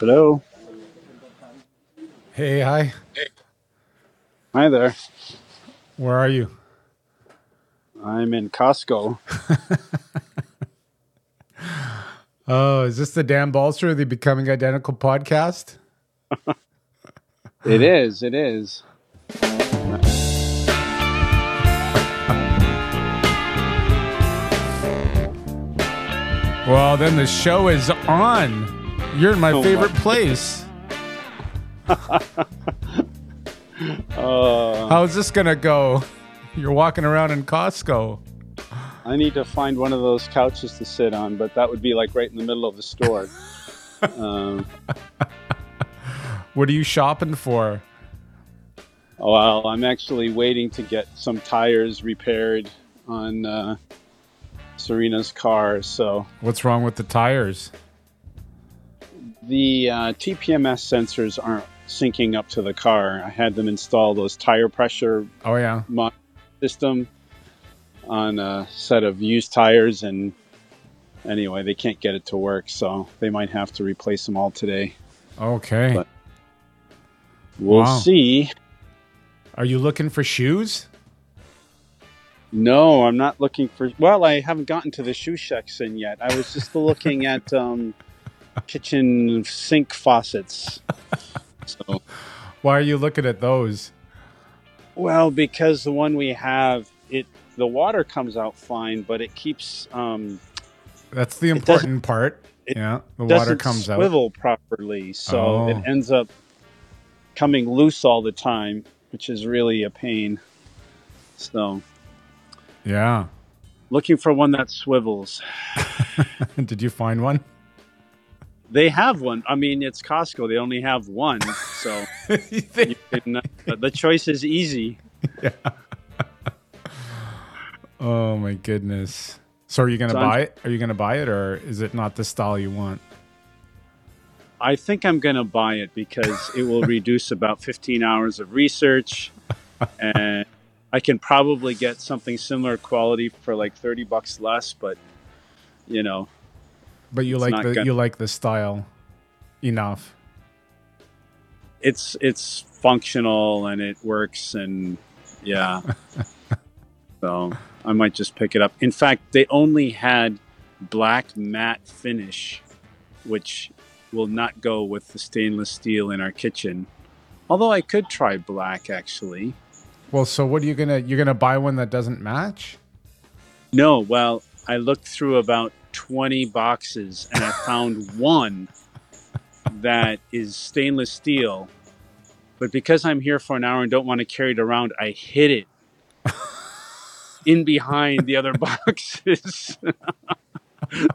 Hello. Hey, hi. Hi there. Where are you? I'm in Costco. Oh, is this the Dan Balser, the Becoming Identical podcast? It is. It is. Well, then the show is on. You're in my Oh, favorite my- place. Uh, How's this going to go? You're walking around in Costco. I need to find one of those couches to sit on, but that would be like right in the middle of the store. um, What are you shopping for? well, I'm actually waiting to get some tires repaired on uh, Serena's car. So What's wrong with the tires? The uh, TPMS sensors aren't syncing up to the car. I had them install those tire pressure Oh, yeah. system on a set of used tires and anyway they can't get it to work so they might have to replace them all today Okay. But- we'll Wow. see Are you looking for shoes? no i'm not looking for well i haven't gotten to the shoe section yet i was just looking at um, kitchen sink faucets so Why are you looking at those? well because the one we have it the water comes out fine but it keeps um, That's the important part. yeah, the water comes out. swivel properly, so Oh. it ends up coming loose all the time, which is really a pain. So, Yeah. looking for one that swivels. Did you find one? They have one. I mean, it's Costco. They only have one, so you can, uh, the choice is easy. oh my goodness. So are you going to So I'm- buy it? Are you going to buy it or is it not the style you want? I think I'm going to buy it because it will reduce about 15 hours of research, and I can probably get something similar quality for like 30 bucks less. But you know, But you It's like the gonna- you like the style enough. it's it's functional and it works and yeah. So i might just pick it up. In fact they only had black matte finish which will not go with the stainless steel in our kitchen. Although i could try black actually. Well, so what are you to you're going to buy one that doesn't match? no well i looked through about 20 boxes and i found one that is stainless steel. But because i'm here for an hour and don't want to carry it around i hid it in behind the other boxes.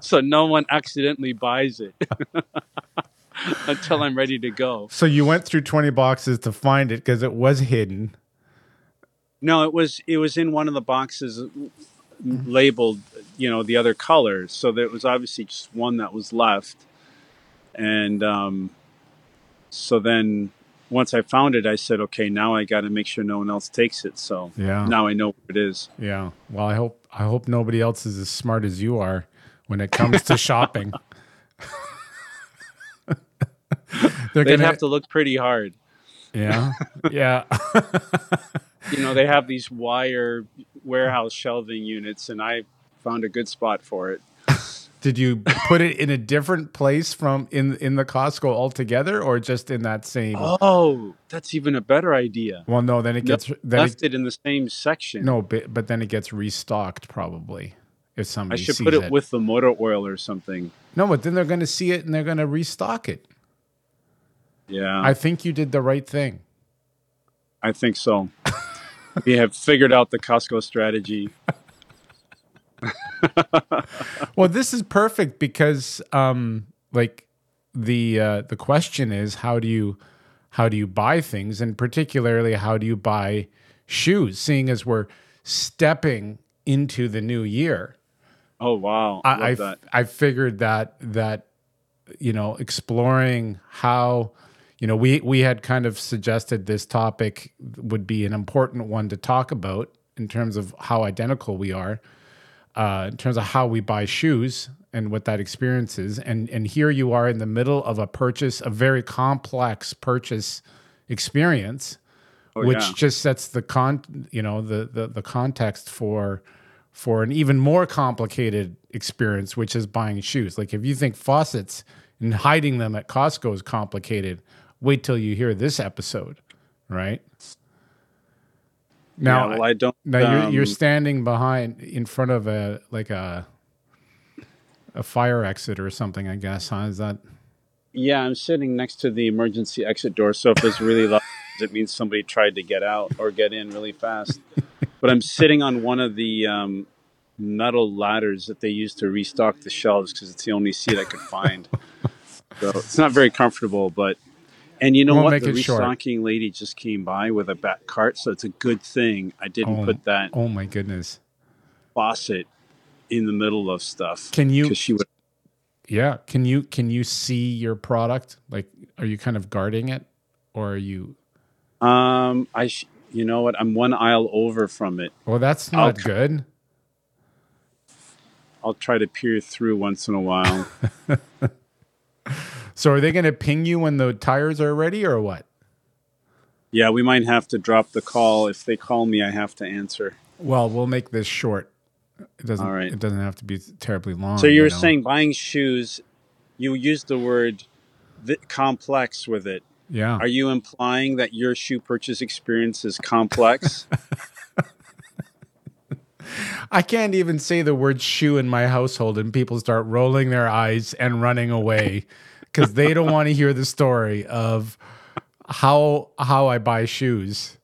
So no one accidentally buys it until i'm ready to go. So you went through 20 boxes to find it cuz it was hidden. no it was it was in one of the boxes labeled you know the other colors so there was obviously just one that was left and um, so then once i found it i said okay now i got to make sure no one else takes it so Yeah. now i know where it is Yeah. Well, I hope I hope nobody else is as smart as you are when it comes to shopping. They're they'd gonna have to look pretty hard Yeah. Yeah. You know they have these wire warehouse shelving units and i found a good spot for it Did you put it in a different place from in in the Costco altogether or just in that same oh that's even a better idea Well, no, then it No, gets then left it, it in the same section no, but, but then it gets restocked probably if somebody. i should put it with the motor oil or something No, but then they're going to see it and they're going to restock it. yeah I think you did the right thing. I think so. We have figured out the Costco strategy. Well, this is perfect because um like the uh the question is how do you how do you buy things and particularly how do you buy shoes seeing as we're stepping into the new year. Oh wow, I, I I, that. I figured that that you know exploring how you know we we had kind of suggested this topic would be an important one to talk about in terms of how identical we are uh, in terms of how we buy shoes and what that experience is. And and here you are in the middle of a purchase, a very complex purchase experience, which yeah. just sets the con you know the, the the context for for an even more complicated experience, which is buying shoes. Like if you think faucets and hiding them at Costco is complicated, wait till you hear this episode, right? Now, yeah, well, I don't. now you're you're um, standing behind in front of a like a a fire exit or something, I guess. Huh? Is that Yeah, I'm sitting next to the emergency exit door, so if it's really loud, it means somebody tried to get out or get in really fast. But I'm sitting on one of the um, metal ladders that they use to restock the shelves because it's the only seat I could find. so it's not very comfortable, but and you know We'll what? The it short. lady just came by with a back cart, so it's a good thing I didn't Oh. put that oh my goodness. faucet in the middle of stuff. Can you- she would. Yeah. Can you can you see your product? Like are you kind of guarding it or are you Um, I. Sh- you know what? I'm one aisle over from it. well that's I'll not c- good. I'll try to peer through once in a while. So are they gonna ping you when the tires are ready or what? yeah, we might have to drop the call. If they call me, I have to answer. Well, we'll make this short. It doesn't All right. it doesn't have to be terribly long. So you were know? saying buying shoes, you used the word complex with it. Yeah. Are you implying that your shoe purchase experience is complex? I can't even say the word shoe in my household, and people start rolling their eyes and running away because they don't want to hear the story of how how I buy shoes.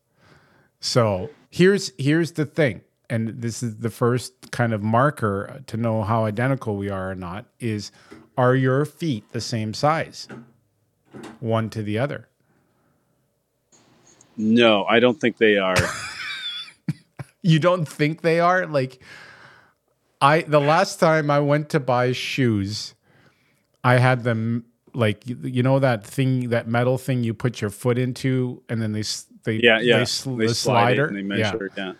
So here's here's the thing, and this is the first kind of marker to know how identical we are or not is are your feet the same size, one to the other? no, I don't think they are. You don't think they are? Like I the last time I went to buy shoes, I had them like you- know that thing that metal thing you put your foot into and then they they Yeah, yeah. they, sl- they the slide slider it and they yeah. measure it. Yeah.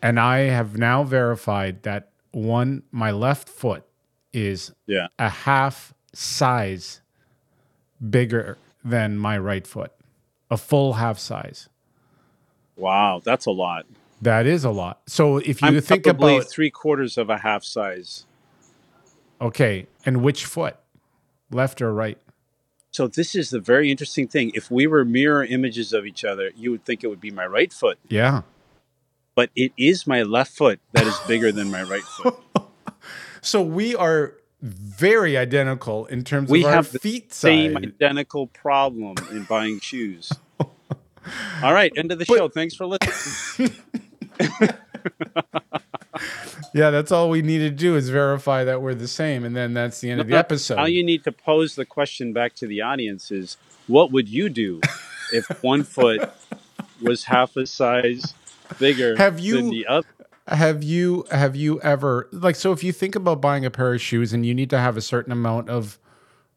And I have now verified that one my left foot is Yeah. a half size bigger than my right foot. A full half size. Wow, that's a lot. That is a lot. So if you I'm think about three quarters of a half size. Okay, and which foot? Left or right? So this is the very interesting thing. If we were mirror images of each other, you would think it would be my right foot, Yeah. but it is my left foot that is bigger than my right foot. So we are very identical in terms We of our feet Same identical problem in buying shoes. All right, end of the But- show. Thanks for listening. Yeah, that's all we need to do is verify that we're the same, and then that's the end of the episode. All you need to pose the question back to the audience: Is what would you do if one foot was half a size bigger Have you- than the other? have you have you ever like so if you think about buying a pair of shoes and you need to have a certain amount of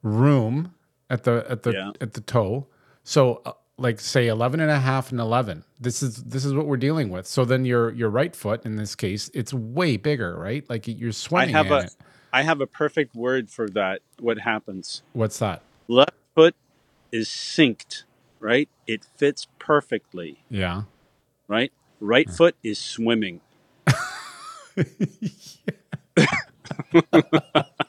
room at the at the Yeah. at the toe so uh, like say 11 and a half and 11 this is this is what we're dealing with so then your your right foot in this case it's way bigger right like you're I swimming have in a, it I have a perfect word for that. What happens? what's that Left foot is synced, right? It fits perfectly, yeah right? Right foot is swimming.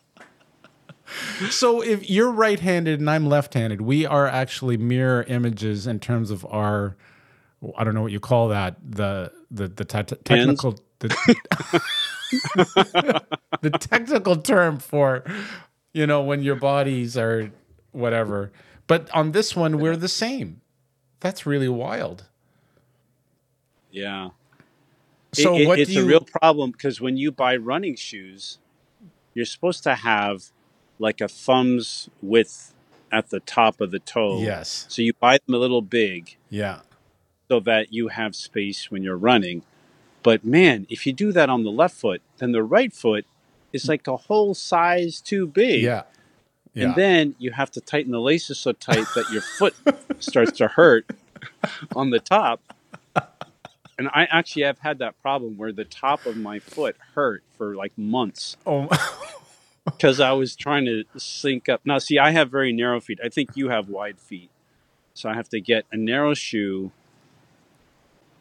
so if you're right-handed and I'm left-handed, we are actually mirror images in terms of our I don't know what you call that the the the te- technical the, the technical term for you know when your bodies are whatever. But on this one we're the same. That's really wild. Yeah. So It- it- what it's do you a real problem because when you buy running shoes, you're supposed to have like a thumb's width at the top of the toe. Yes. So you buy them a little big Yeah. so that you have space when you're running. But man, if you do that on the left foot, then the right foot is mm. like a whole size too big. Yeah. Yeah. And then you have to tighten the laces so tight that your foot starts to hurt on the top. And I actually have had that problem where the top of my foot hurt for like months Oh, because I was trying to sync up. Now, see, I have very narrow feet. I think you have wide feet. So I have to get a narrow shoe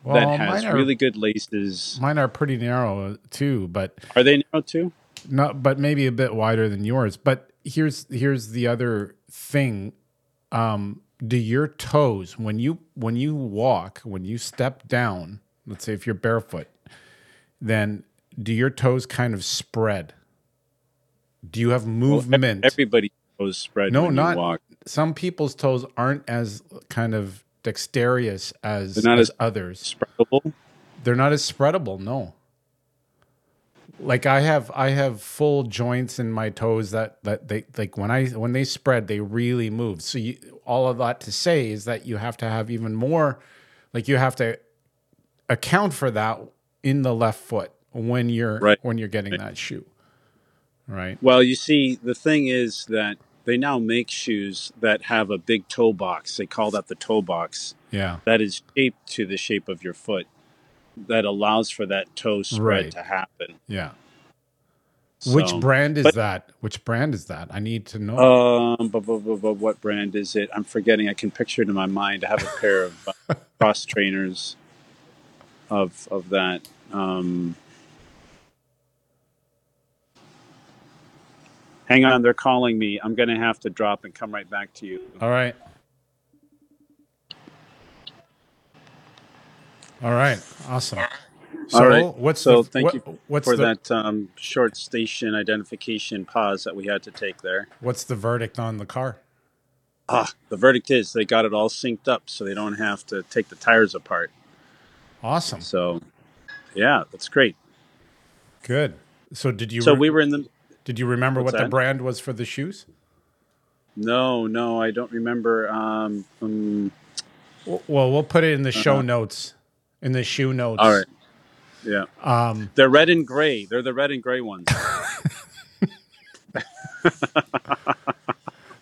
well, that has mine are really good laces. mine are pretty narrow too, but Are they narrow too? not but maybe a bit wider than yours. But here's here's the other thing. Um, do your toes when you when you walk when you step down? Let's say if you're barefoot, then do your toes kind of spread? Do you have Well, movement? everybody toes spread no, not walk. some people's toes aren't as kind of dexterous as They're not as as others. spreadable. They're not as spreadable. No. Like I have, I have full joints in my toes that that they like when I when they spread, they really move. So you, all of that to say is that you have to have even more, like you have to account for that in the left foot when you're Right. when you're getting that shoe, right? Well, you see, the thing is that they now make shoes that have a big toe box. They call that the toe box. Yeah, That is shaped to the shape of your foot. That allows for that toe spread Right. to happen. yeah. Which brand is but- that? Which brand is that? I need to know. Um, but, but, but, but what brand is it? I'm forgetting. I can picture it in my mind. I have a pair of uh, cross trainers of of that. Um, hang on, they're calling me. I'm going to have to drop and come right back to you. All right. All right. Awesome. So All right. what's So the thank what- you what's for the that um, short station identification pause that we had to take there. what's the verdict on the car? Ah, the verdict is they got it all synced up, so they don't have to take the tires apart. Awesome. So, yeah, that's great. Good. So did you So re- we were in the did you remember What's what the brand was for the shoes? no, no, I don't remember. Um, um, Well, we'll put it in the show Uh-huh. notes. In the shoe notes. all right, yeah, Um they're red and gray. They're the red and gray ones.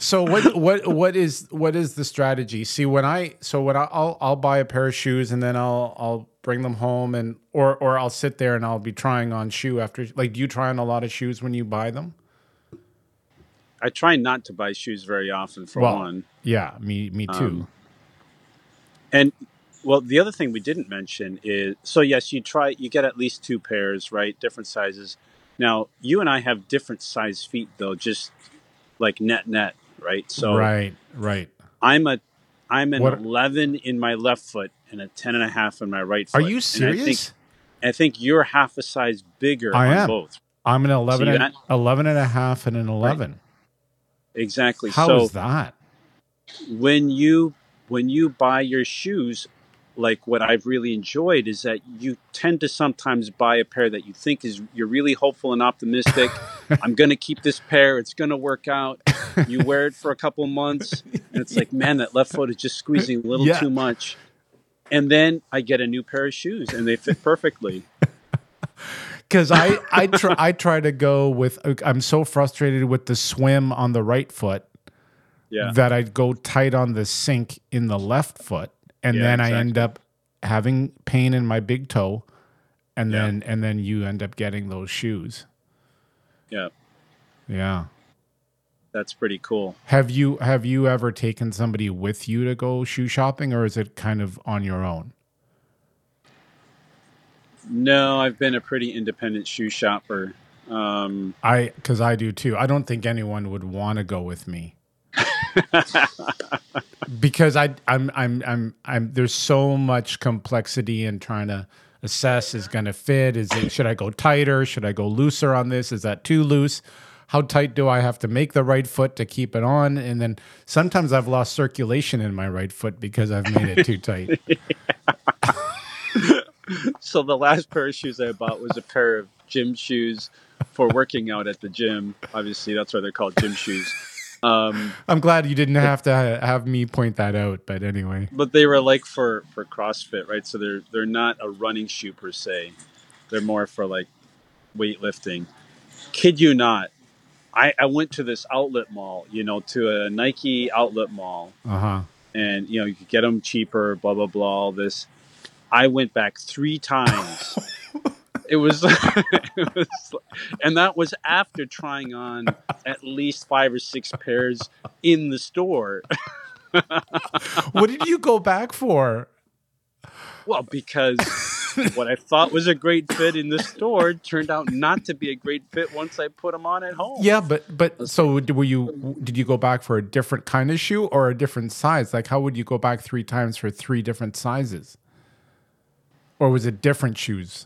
So what what what is what is the strategy? See, when I so when I, I'll I'll buy a pair of shoes and then I'll I'll bring them home and or or I'll sit there and I'll be trying on shoe after like do you try on a lot of shoes when you buy them? I try not to buy shoes very often for Well, one, Yeah, me me too. Um, and well, the other thing we didn't mention is so yes, you try you get at least two pairs, right? Different sizes. Now you and I have different size feet though, just like net net, right? So right, right. I'm a I'm an What- 11 in my left foot and a 10 and a half in my right foot. Are you And I think, serious? I think you're half a size bigger I on am. both. I'm an 11 and, 11 and a half and an 11. Exactly. So how is that? when you when you buy your shoes, like what I've really enjoyed is that you tend to sometimes buy a pair that you think is you're really hopeful and optimistic. I'm going to keep this pair. It's going to work out. You wear it for a couple months, and it's like, man, that left foot is just squeezing a little Yeah. too much. And then I get a new pair of shoes, and they fit perfectly. Because I I try I try to go with uh, I'm so frustrated with the swim on the right foot Yeah. that I go tight on the sink in the left foot, and Yeah, then I end up having pain in my big toe, and Yeah. then and then you end up getting those shoes. Yeah. Yeah. That's pretty cool. Have you have you ever taken somebody with you to go shoe shopping, or is it kind of on your own? No, I've been a pretty independent shoe shopper. Um, I because I do too. I don't think anyone would want to go with me. Because I I'm I'm I'm I'm there's so much complexity in trying to assess is going to fit? Is it should I go tighter? Should I go looser on this? Is that too loose? How tight do I have to make the right foot to keep it on? And then sometimes I've lost circulation in my right foot because I've made it too tight. So the last pair of shoes I bought was a pair of gym shoes for working out at the gym. Obviously, that's why they're called gym shoes. Um, I'm glad you didn't have to have me point that out but anyway but they were like for for CrossFit, right? So they're they're not a running shoe per se. They're more for like weightlifting. Kid you not, I, I went to this outlet mall, you know, to a Nike outlet mall, uh-huh and you know you could get them cheaper, blah blah blah. All this. I went back three times. it was, it was, and that was after trying on at least five or six pairs in the store. what did you go back for? Well, because what I thought was a great fit in the store turned out not to be a great fit once I put them on at home. Yeah, but but so were you? Did you go back for a different kind of shoe or a different size? Like, how would you go back three times for three different sizes? Or was it different shoes?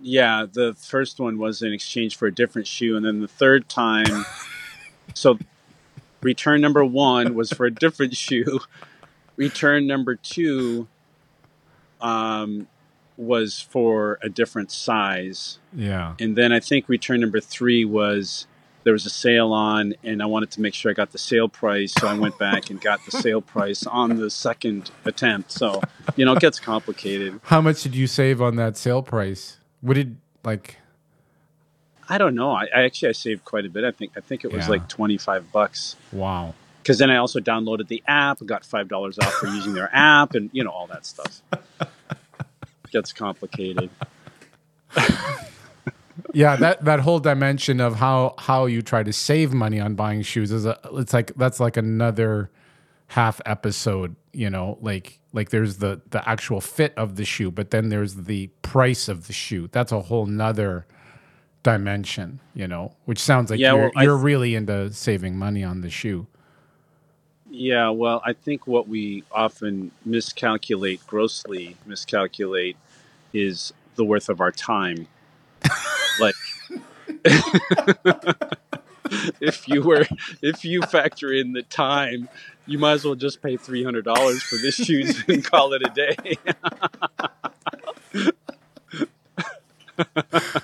Yeah, the first one was in exchange for a different shoe, and then the third time, so return number one was for a different shoe. Return number two um, was for a different size. Yeah. And then I think return number three was there was a sale on, and I wanted to make sure I got the sale price. So I went back and got the sale price on the second attempt. So, you know, it gets complicated. How much did you save on that sale price? What did like? I don't know. I, I actually I saved quite a bit. I think I think it was Yeah. like twenty five bucks. Wow. Because then I also downloaded the app, got five dollars off for using their app, and you know all that stuff. gets complicated. Yeah, that that whole dimension of how how you try to save money on buying shoes is a it's like that's like another half episode, you know, like like there's the the actual fit of the shoe, but then there's the price of the shoe. That's a whole nother dimension, you know, which sounds like Yeah, you're well, you're th- really into saving money on the shoe. Yeah, well, I think what we often miscalculate, grossly miscalculate, is the worth of our time. like, if you were, if you factor in the time, you might as well just pay three hundred dollars for this shoes and call it a day.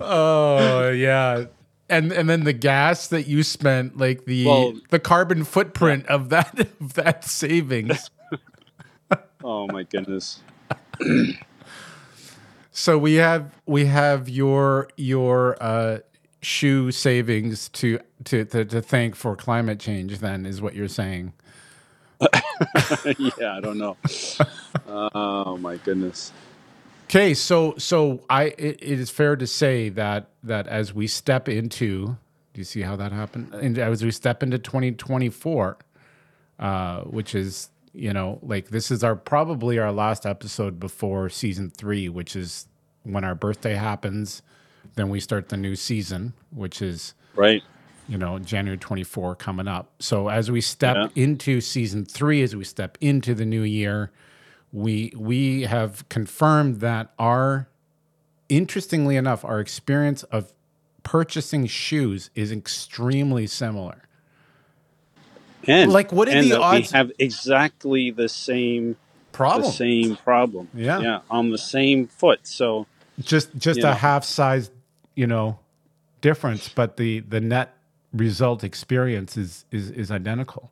Oh yeah. And and then the gas that you spent, like the Well- the carbon footprint of that of that savings. oh my goodness! So we have we have your your uh, shoe savings to, to to to thank for climate change. Then is what you're saying. yeah, I don't know. Oh my goodness. Okay, so so I it, it is fair to say that that as we step into, do you see how that happened? And as we step into 2024, uh, which is you know like this is our probably our last episode before season three, which is when our birthday happens. Then we start the new season, which is Right. you know, January 24 coming up. So as we step Yeah. into season three, as we step into the new year, we we have confirmed that our interestingly enough, our experience of purchasing shoes is extremely similar. And Like, what are the odds- We have exactly the same Problem. the same problem. Yeah. yeah, on the same foot. So Just just a half size, you know, difference, but the the net result experience is is is identical.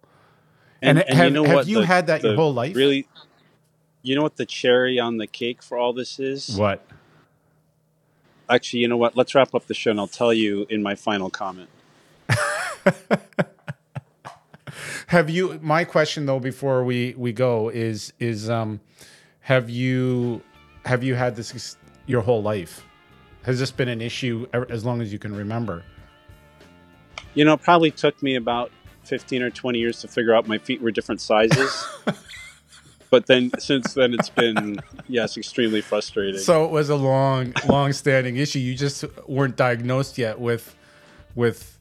And have- have you had that your whole life? Really, you know what the cherry on the cake for all this is? What? Actually, you know what? Let's wrap up the show, and I'll tell you in my final comment. Have you? My question though, before we we go, is is um, have you have you had this your whole life? Has this been an issue ever, as long as you can remember? You know, it probably took me about fifteen or twenty years to figure out my feet were different sizes. but then, since then, it's been yes, extremely frustrating. So it was a long, long standing issue. You just weren't diagnosed yet with with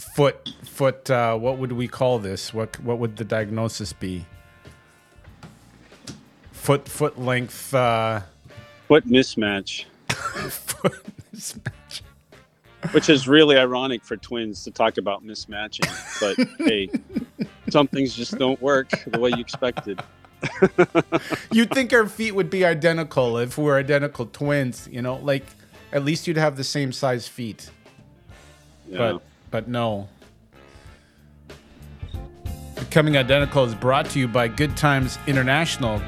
foot foot. Uh, what would we call this? What what would the diagnosis be? Foot foot length. Uh, Foot mismatch. Mismatch. Which is really ironic for twins to talk about mismatching. But hey, some things just don't work the way you expected. You'd think our feet would be identical if we're identical twins, you know, like at least you'd have the same size feet. Yeah. But but no. Becoming Identical is brought to you by Good Times International,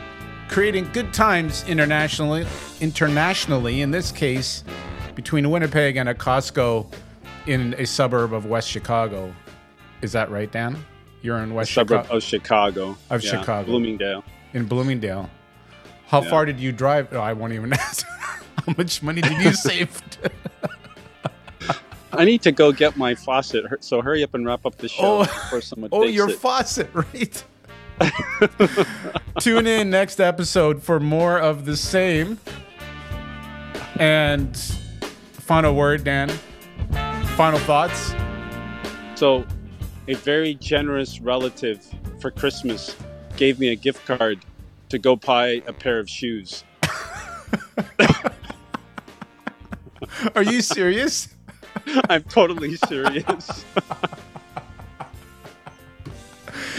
creating good times internationally internationally, in this case, between Winnipeg and a Costco in a suburb of West Chicago. Is that right, Dan? You're in West suburb Chicago of Chicago. Of Yeah, Chicago. Bloomingdale. in Bloomingdale. How Yeah. far did you drive? Oh, I won't even ask. How much money did you save? I need to go get my faucet. So hurry up and wrap up the show Oh. before someone oh, your it. faucet, right? Tune in next episode for more of the same. And final word, Dan. Final thoughts. So, a very generous relative for Christmas gave me a gift card to go buy a pair of shoes. Are you serious? I'm totally serious.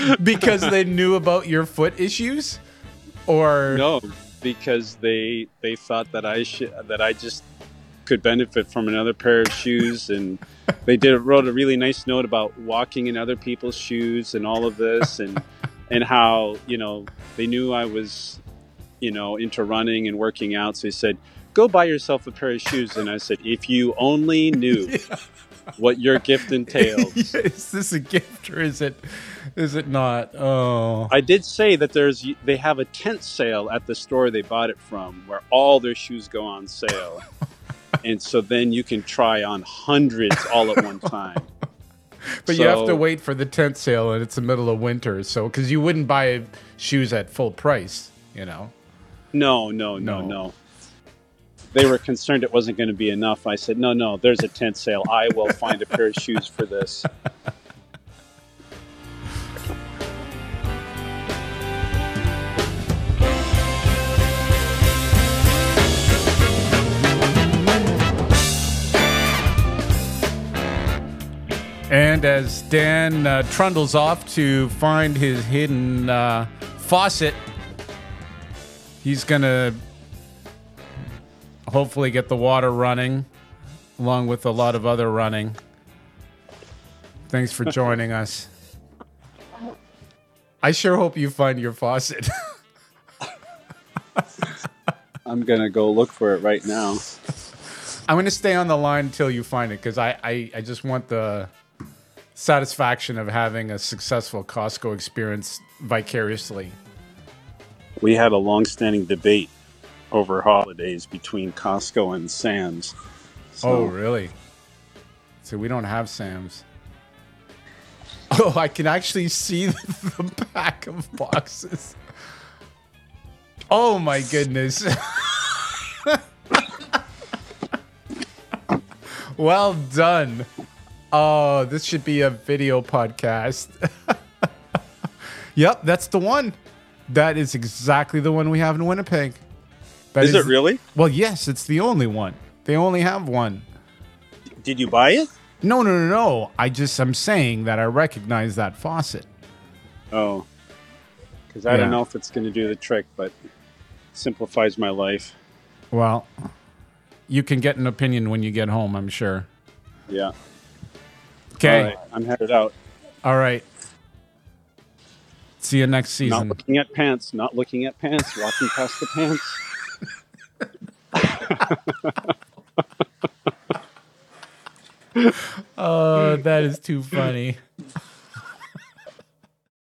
because they knew about your foot issues, or no, because they they thought that I should that I just could benefit from another pair of shoes, and they did wrote a really nice note about walking in other people's shoes and all of this, and and how you know they knew I was you know into running and working out, so they said. Go buy yourself a pair of shoes, and I said, "If you only knew what your gift entails." is this a gift or is it is it not? Oh, I did say that there's they have a tent sale at the store they bought it from where all their shoes go on sale. and so then you can try on hundreds all at one time. but you have to wait for the tent sale, and it's the middle of winter, so because you wouldn't buy shoes at full price, you know. No, no, No. no, no. They were concerned it wasn't going to be enough. I said, "No, no, there's a tent sale. I will find a pair of shoes for this." And as Dan uh, trundles off to find his hidden uh, faucet, he's gonna hopefully get the water running, along with a lot of other running. Thanks for joining us. I sure hope you find your faucet. I'm going to go look for it right now. I'm going to stay on the line until you find it because I, I, I just want the satisfaction of having a successful Costco experience vicariously. We had a long-standing debate over holidays between Costco and Sam's. So- Oh, really? So we don't have Sam's. Oh, I can actually see the back of boxes. Oh my goodness. well done. Oh, this should be a video podcast. yep, that's the one. That is exactly the one we have in Winnipeg. That Is it really? Well, yes, it's the only one. They only have one. Did you buy it? No, no, no, no. I just I'm saying that I recognize that faucet. Oh, because I Yeah. don't know if it's going to do the trick, but simplifies my life. Well, you can get an opinion when you get home, I'm sure. Yeah. Okay. Right, I'm headed out. All right. See you next season. Not looking at pants. Not looking at pants. Walking past the pants. Oh, that is too funny.